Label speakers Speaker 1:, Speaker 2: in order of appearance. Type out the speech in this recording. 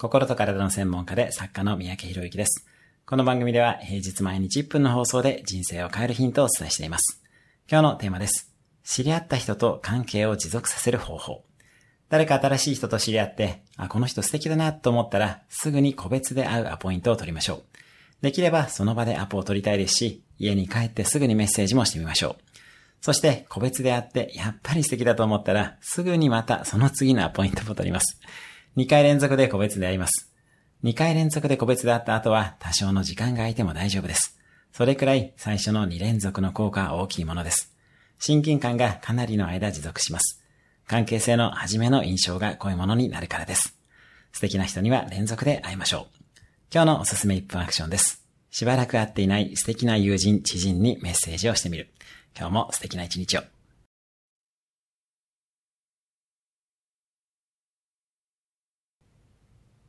Speaker 1: 心と体の専門家で作家の三宅博之です。この番組では平日毎日1分の放送で人生を変えるヒントをお伝えしています。今日のテーマです。知り合った人と関係を持続させる方法。誰か新しい人と知り合って、あ、この人素敵だなと思ったら、すぐに個別で会うアポイントを取りましょう。できればその場でアポを取りたいですし、家に帰ってすぐにメッセージもしてみましょう。そして個別で会って、やっぱり素敵だと思ったら、すぐにまたその次のアポイントも取ります。2回連続で個別で会います。2回連続で個別で会った後は多少の時間が空いても大丈夫です。それくらい最初の2連続の効果は大きいものです。親近感がかなりの間持続します。関係性の初めの印象が濃いものになるからです。素敵な人には連続で会いましょう。今日のおすすめ1分アクションです。しばらく会っていない素敵な友人、知人にメッセージをしてみる。今日も素敵な一日を。